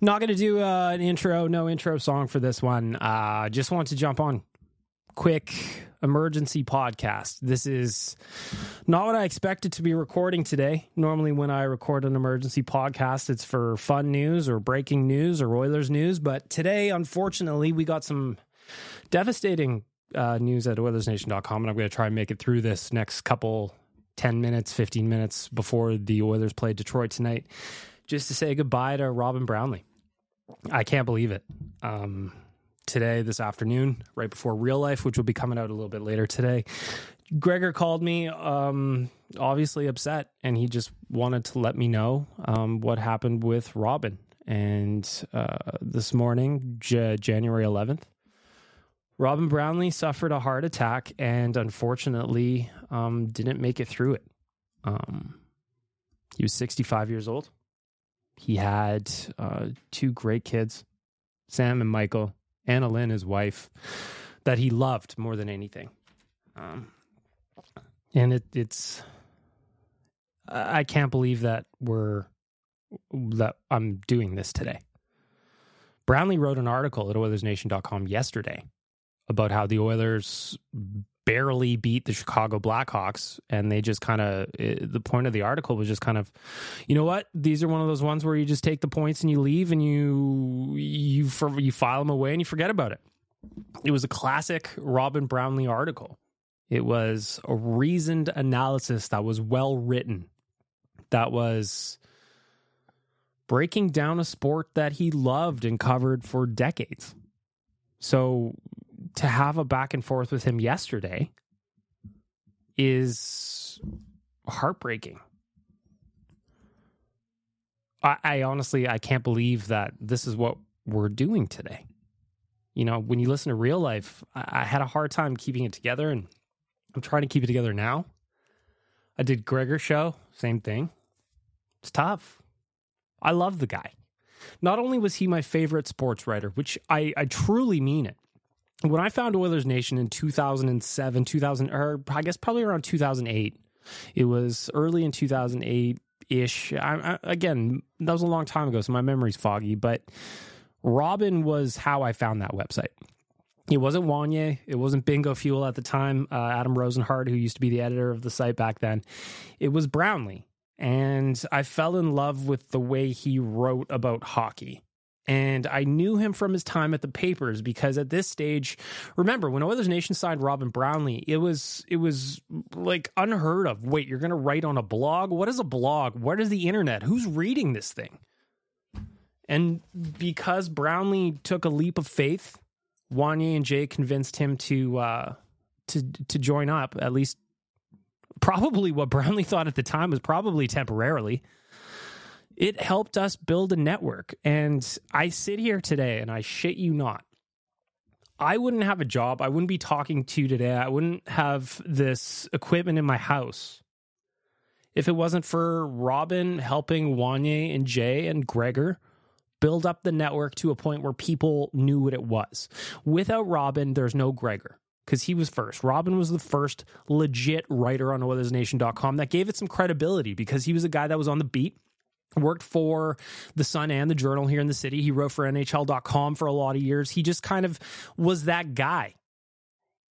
Not going to do uh, an intro, no intro song for this one. Uh, just want to jump on quick emergency podcast. This is not what I expected to be recording today. Normally, when I record an emergency podcast, it's for fun news or breaking news or Oilers news. But today, unfortunately, we got some devastating uh, news at OilersNation.com, and I'm going to try and make it through this next couple 10 minutes, 15 minutes before the Oilers play Detroit tonight, just to say goodbye to Robin Brownlee. I can't believe it. Um, today, this afternoon, right before real life, which will be coming out a little bit later today, Gregor called me, um, obviously upset, and he just wanted to let me know um, what happened with Robin. And uh, this morning, J- January 11th, Robin Brownlee suffered a heart attack and unfortunately um, didn't make it through it. Um, he was 65 years old. He had uh, two great kids, Sam and Michael, Anna Lynn, his wife, that he loved more than anything. Um, and it, it's, I can't believe that we're, that I'm doing this today. Brownlee wrote an article at OilersNation.com yesterday about how the Oilers barely beat the Chicago Blackhawks, and they just kind of eh, the point of the article was just kind of, you know what, these are one of those ones where you just take the points and you leave and you you you file them away and you forget about it. It was a classic Robin Brownlee article. It was a reasoned analysis that was well written, that was breaking down a sport that he loved and covered for decades. So to have a back and forth with him yesterday is heartbreaking. I, I, honestly I can't believe that this is what we're doing today. You know, when you listen to real life, I, I had a hard time keeping it together, and I'm trying to keep it together now. I did Gregor show, same thing. It's tough. I love the guy. Not only was he my favorite sports writer, which I, I truly mean it when I found Oilers Nation in 2007, 2000, or I guess probably around 2008, it was early in 2008 ish. Again, that was a long time ago, so my memory's foggy, but Robin was how I found that website. It wasn't Wanye. It wasn't Bingo Fuel at the time. Uh, Adam Rosenhart, who used to be the editor of the site back then, it was Brownlee. And I fell in love with the way he wrote about hockey. And I knew him from his time at the papers because at this stage, remember when Oilers Nation signed Robin Brownlee, it was it was like unheard of. Wait, you're going to write on a blog? What is a blog? What is the internet? Who's reading this thing? And because Brownlee took a leap of faith, Wanye and Jay convinced him to uh, to to join up. At least, probably what Brownlee thought at the time was probably temporarily. It helped us build a network, and I sit here today, and I shit you not. I wouldn't have a job. I wouldn't be talking to you today. I wouldn't have this equipment in my house if it wasn't for Robin helping Wanye and Jay and Gregor build up the network to a point where people knew what it was. Without Robin, there's no Gregor because he was first. Robin was the first legit writer on OilersNation.com that gave it some credibility because he was a guy that was on the beat. Worked for the Sun and the Journal here in the city. He wrote for NHL.com for a lot of years. He just kind of was that guy.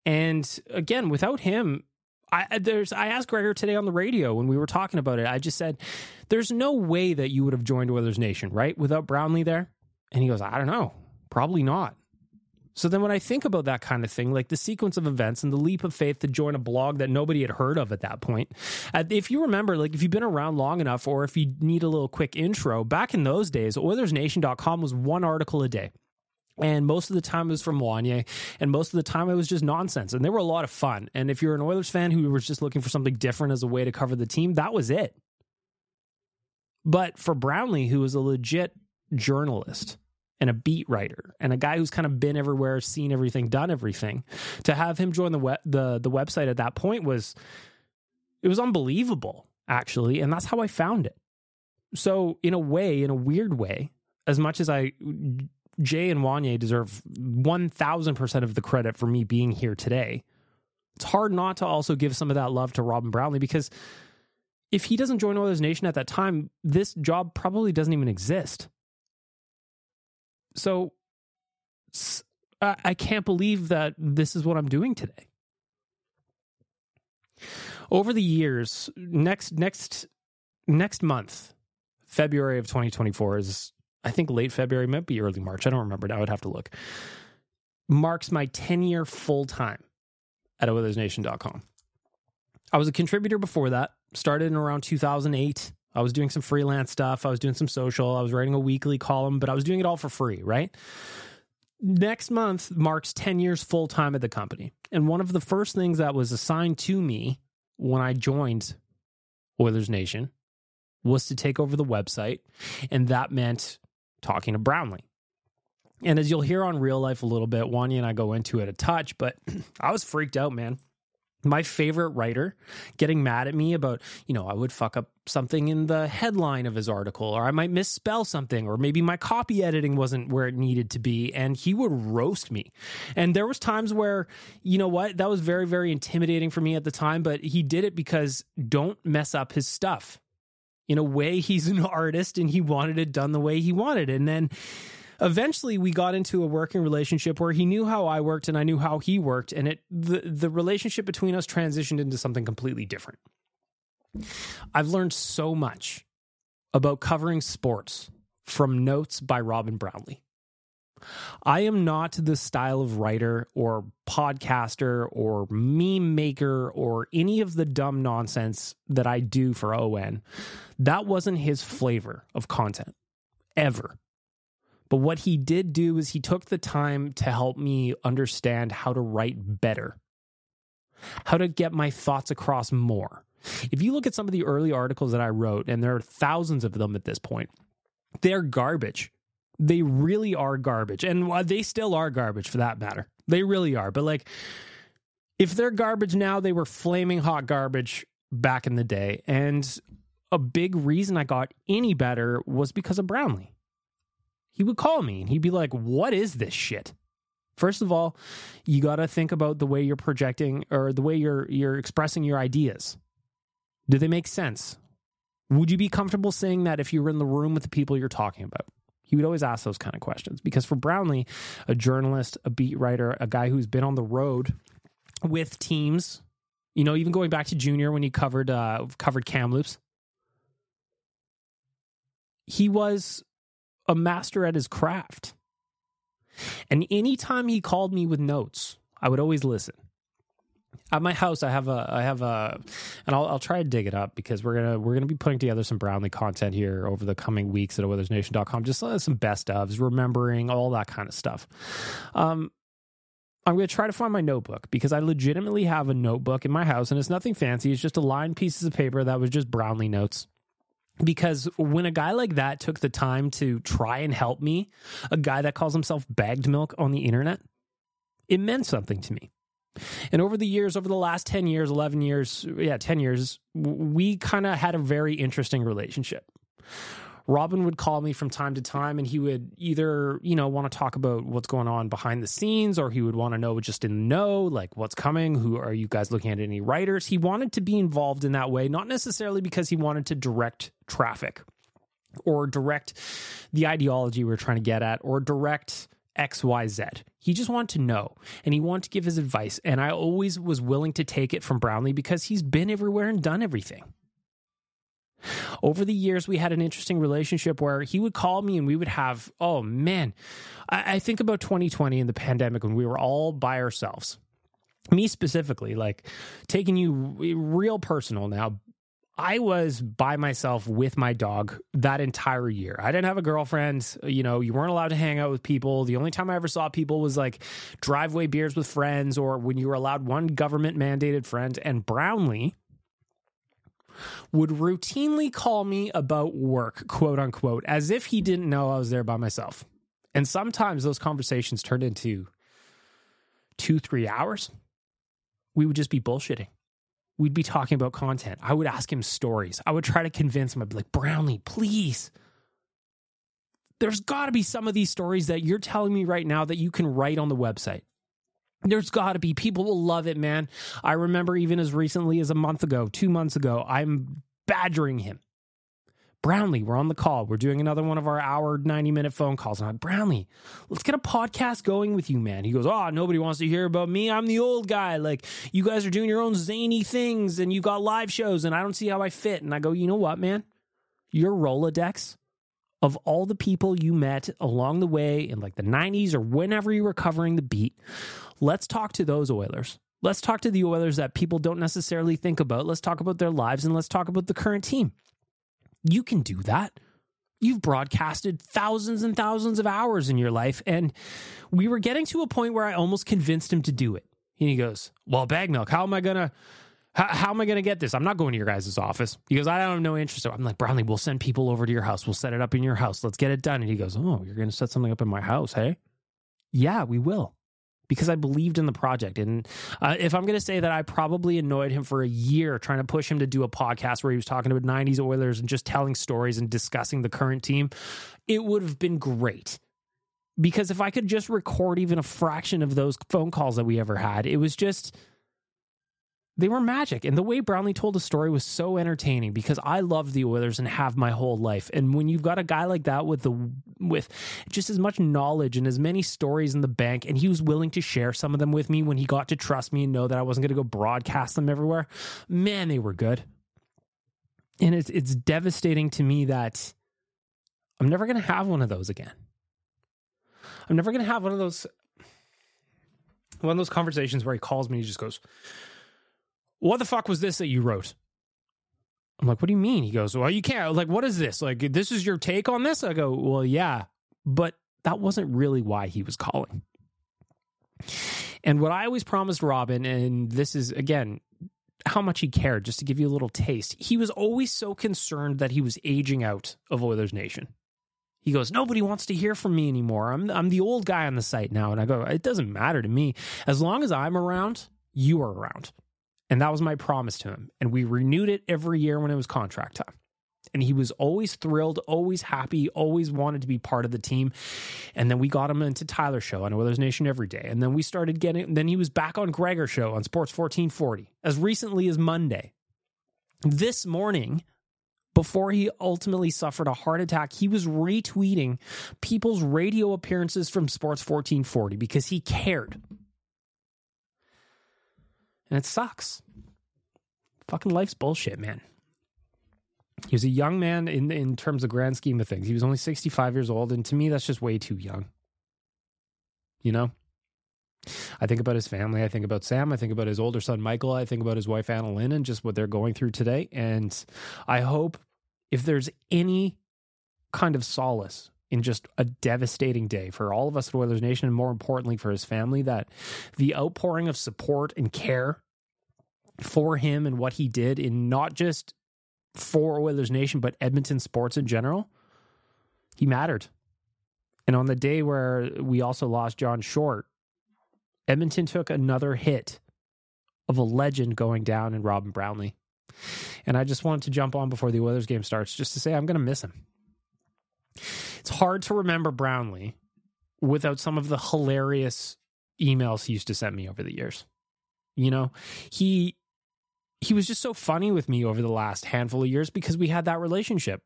And again, without him, I there's I asked Gregor today on the radio when we were talking about it. I just said, "There's no way that you would have joined Oilers Nation, right, without Brownlee there." And he goes, "I don't know, probably not." So then when I think about that kind of thing, like the sequence of events and the leap of faith to join a blog that nobody had heard of at that point, uh, if you remember, like if you've been around long enough or if you need a little quick intro, back in those days, OilersNation.com was one article a day. And most of the time it was from Wanye, and most of the time it was just nonsense. And they were a lot of fun. And if you're an Oilers fan who was just looking for something different as a way to cover the team, that was it. But for Brownlee, who was a legit journalist and a beat writer and a guy who's kind of been everywhere, seen everything, done everything, to have him join the web, the the website at that point was it was unbelievable, actually. And that's how I found it. So in a way, in a weird way, as much as I Jay and Wanye deserve 1000% of the credit for me being here today. It's hard not to also give some of that love to Robin Brownlee because if he doesn't join Oilers Nation at that time, this job probably doesn't even exist. So I can't believe that this is what I'm doing today. Over the years, next next next month, February of 2024 is I think late February, might be early March. I don't remember. I would have to look. Marks my 10 year full time at OilersNation.com. I was a contributor before that, started in around 2008. I was doing some freelance stuff. I was doing some social. I was writing a weekly column, but I was doing it all for free, right? Next month marks 10 years full time at the company. And one of the first things that was assigned to me when I joined Oilers Nation was to take over the website. And that meant talking to Brownlee. And as you'll hear on real life a little bit, Wanye and I go into it a touch, but I was freaked out, man. My favorite writer getting mad at me about, you know, I would fuck up something in the headline of his article, or I might misspell something, or maybe my copy editing wasn't where it needed to be, and he would roast me. And there was times where, you know what, that was very, very intimidating for me at the time, but he did it because don't mess up his stuff in a way he's an artist and he wanted it done the way he wanted and then eventually we got into a working relationship where he knew how I worked and I knew how he worked and it the the relationship between us transitioned into something completely different. I've learned so much about covering sports from notes by Robin Brownlee. I am not the style of writer or podcaster or meme maker or any of the dumb nonsense that I do for ON. That wasn't his flavor of content ever. But what he did do is he took the time to help me understand how to write better, how to get my thoughts across more. If you look at some of the early articles that I wrote, and there are thousands of them at this point, they're garbage. They really are garbage. And they still are garbage for that matter. They really are. But like, if they're garbage now, they were flaming hot garbage back in the day. And a big reason I got any better was because of Brownlee. He would call me and he'd be like, What is this shit? First of all, you got to think about the way you're projecting or the way you're you're expressing your ideas. Do they make sense? Would you be comfortable saying that if you were in the room with the people you're talking about? He would always ask those kind of questions because for Brownlee, a journalist, a beat writer, a guy who's been on the road with teams, you know, even going back to junior when he covered uh, covered Kamloops, he was a master at his craft. And anytime he called me with notes, I would always listen. at my house i have a i have a and I'll, I'll try to dig it up because we're gonna we're gonna be putting together some brownlee content here over the coming weeks at oilersnation.com just some best ofs remembering all that kind of stuff um i'm gonna try to find my notebook because i legitimately have a notebook in my house and it's nothing fancy it's just a lined pieces of paper that was just brownlee notes because when a guy like that took the time to try and help me a guy that calls himself bagged milk on the internet it meant something to me and over the years, over the last 10 years, 11 years, yeah, 10 years, we kind of had a very interesting relationship. Robin would call me from time to time and he would either, you know, want to talk about what's going on behind the scenes or he would want to know just in know, like what's coming, who are you guys looking at any writers? He wanted to be involved in that way, not necessarily because he wanted to direct traffic or direct the ideology we we're trying to get at or direct XYZ. He just wanted to know and he wanted to give his advice. And I always was willing to take it from Brownlee because he's been everywhere and done everything. Over the years, we had an interesting relationship where he would call me and we would have, oh man, I, I think about 2020 and the pandemic when we were all by ourselves. Me specifically, like taking you real personal now, I was by myself with my dog that entire year. I didn't have a girlfriend. You know, you weren't allowed to hang out with people. The only time I ever saw people was like driveway beers with friends or when you were allowed one government mandated friend. And Brownlee would routinely call me about work, quote unquote, as if he didn't know I was there by myself. And sometimes those conversations turned into two, three hours. We would just be bullshitting we'd be talking about content. I would ask him stories. I would try to convince him. I'd be like, Brownlee, please. There's got to be some of these stories that you're telling me right now that you can write on the website. There's got to be. People will love it, man. I remember even as recently as a month ago, two months ago, I'm badgering him. Brownlee, we're on the call. We're doing another one of our hour, 90 minute phone calls. And I'm like, Brownlee, let's get a podcast going with you, man. He goes, Oh, nobody wants to hear about me. I'm the old guy. Like, you guys are doing your own zany things and you got live shows and I don't see how I fit. And I go, You know what, man? Your Rolodex of all the people you met along the way in like the 90s or whenever you were covering the beat, let's talk to those Oilers. Let's talk to the Oilers that people don't necessarily think about. Let's talk about their lives and let's talk about the current team. You can do that. You've broadcasted thousands and thousands of hours in your life. And we were getting to a point where I almost convinced him to do it. And he goes, Well, bag milk, how am I going to. How, am I going to get this? I'm not going to your guys' office. He goes, I don't have no interest. I'm like, Brownlee, we'll send people over to your house. We'll set it up in your house. Let's get it done. And he goes, Oh, you're going to set something up in my house, hey? Yeah, we will because I believed in the project. And uh, if I'm going to say that I probably annoyed him for a year trying to push him to do a podcast where he was talking about 90s Oilers and just telling stories and discussing the current team, it would have been great. Because if I could just record even a fraction of those phone calls that we ever had, it was just they were magic. And the way Brownlee told the story was so entertaining because I love the Oilers and have my whole life. And when you've got a guy like that with the with just as much knowledge and as many stories in the bank, and he was willing to share some of them with me when he got to trust me and know that I wasn't going to go broadcast them everywhere, man, they were good. And it's it's devastating to me that I'm never going to have one of those again. I'm never going to have one of those one of those conversations where he calls me and he just goes, what the fuck was this that you wrote? I'm like, what do you mean? He goes, well, you can't. Like, what is this? Like, this is your take on this? I go, well, yeah, but that wasn't really why he was calling. And what I always promised Robin, and this is again how much he cared, just to give you a little taste, he was always so concerned that he was aging out of Oilers Nation. He goes, Nobody wants to hear from me anymore. I'm, I'm the old guy on the site now. And I go, It doesn't matter to me. As long as I'm around, you are around. And that was my promise to him. And we renewed it every year when it was contract time. And he was always thrilled, always happy, always wanted to be part of the team. And then we got him into Tyler show on Oilers Nation every day. And then we started getting, then he was back on Gregor show on Sports 1440 as recently as Monday. This morning, before he ultimately suffered a heart attack, he was retweeting people's radio appearances from Sports 1440 because he cared and it sucks. Fucking life's bullshit, man. He was a young man in in terms of grand scheme of things. He was only 65 years old, and to me, that's just way too young. You know? I think about his family. I think about Sam. I think about his older son, Michael. I think about his wife, Anna Lynn, and just what they're going through today. And I hope if there's any kind of solace in just a devastating day for all of us at Oilers Nation, and more importantly for his family, that the outpouring of support and care for him and what he did in not just for Oilers Nation, but Edmonton sports in general, he mattered. And on the day where we also lost John Short, Edmonton took another hit of a legend going down in Robin Brownlee. And I just wanted to jump on before the Oilers game starts just to say I'm going to miss him. It's hard to remember Brownlee without some of the hilarious emails he used to send me over the years. You know, he he was just so funny with me over the last handful of years because we had that relationship.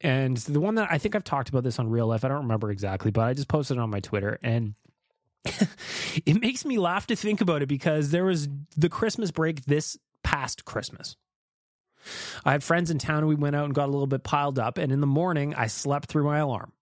And the one that I think I've talked about this on real life, I don't remember exactly, but I just posted it on my Twitter and it makes me laugh to think about it because there was the Christmas break this past Christmas. I had friends in town and we went out and got a little bit piled up. And in the morning, I slept through my alarm.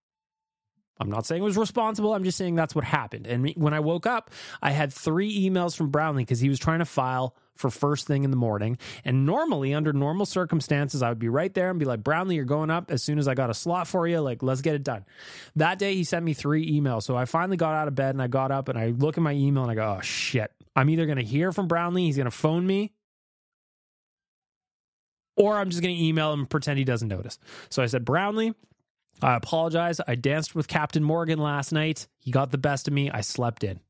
I'm not saying it was responsible. I'm just saying that's what happened. And when I woke up, I had three emails from Brownlee because he was trying to file for first thing in the morning. And normally, under normal circumstances, I would be right there and be like, Brownlee, you're going up as soon as I got a slot for you. Like, let's get it done. That day, he sent me three emails. So I finally got out of bed and I got up and I look at my email and I go, oh, shit. I'm either going to hear from Brownlee, he's going to phone me, or I'm just going to email him and pretend he doesn't notice. So I said, Brownlee, I apologize. I danced with Captain Morgan last night. He got the best of me. I slept in.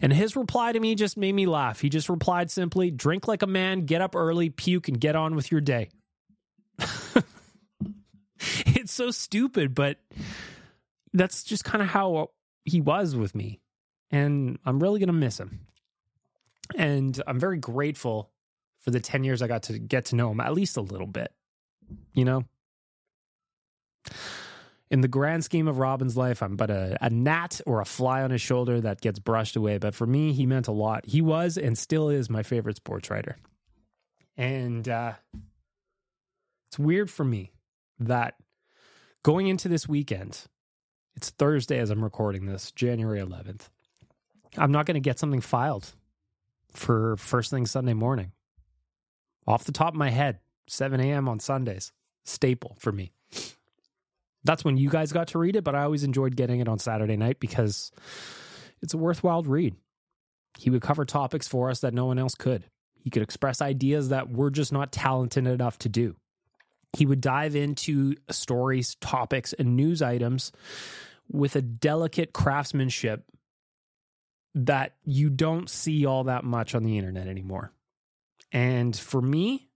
And his reply to me just made me laugh. He just replied simply, drink like a man, get up early, puke, and get on with your day. it's so stupid, but that's just kind of how he was with me. And I'm really going to miss him. And I'm very grateful for the 10 years I got to get to know him at least a little bit. You know? In the grand scheme of Robin's life, I'm but a, a gnat or a fly on his shoulder that gets brushed away. But for me, he meant a lot. He was and still is my favorite sports writer. And uh, it's weird for me that going into this weekend, it's Thursday as I'm recording this, January 11th. I'm not going to get something filed for first thing Sunday morning. Off the top of my head, 7 a.m. on Sundays, staple for me that's when you guys got to read it, but I always enjoyed getting it on Saturday night because it's a worthwhile read. He would cover topics for us that no one else could. He could express ideas that we're just not talented enough to do. He would dive into stories, topics, and news items with a delicate craftsmanship that you don't see all that much on the internet anymore. And for me,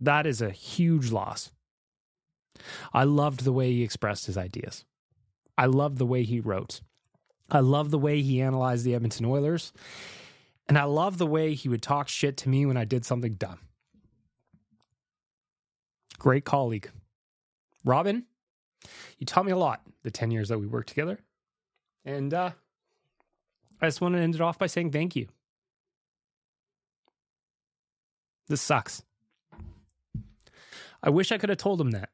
that is a huge loss. I loved the way he expressed his ideas. I loved the way he wrote. I loved the way he analyzed the Edmonton Oilers. And I loved the way he would talk shit to me when I did something dumb. Great colleague. Robin, you taught me a lot the 10 years that we worked together. And uh, I just want to end it off by saying thank you. This sucks. I wish I could have told him that.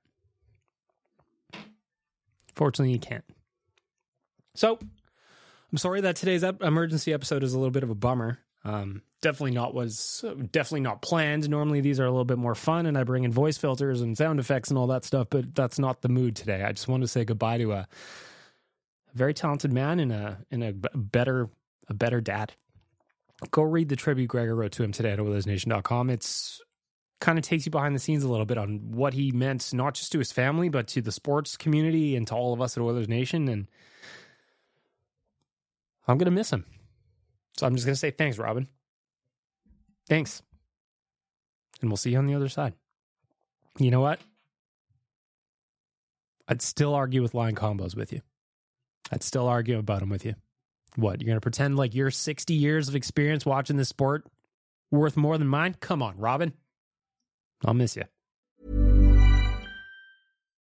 Fortunately, you can't. So, I'm sorry that today's emergency episode is a little bit of a bummer. Um, definitely not was definitely not planned. Normally these are a little bit more fun, and I bring in voice filters and sound effects and all that stuff. But that's not the mood today. I just wanted to say goodbye to a very talented man and a and a better a better dad. Go read the tribute Gregor wrote to him today at OilersNation.com. It's kind of takes you behind the scenes a little bit on what he meant, not just to his family, but to the sports community and to all of us at Oilers Nation. And I'm going to miss him. So I'm just going to say thanks, Robin. Thanks. And we'll see you on the other side. You know what? I'd still argue with line combos with you. I'd still argue about them with you. What? You're going to pretend like your 60 years of experience watching this sport worth more than mine? Come on, Robin. I'll miss you.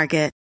Market.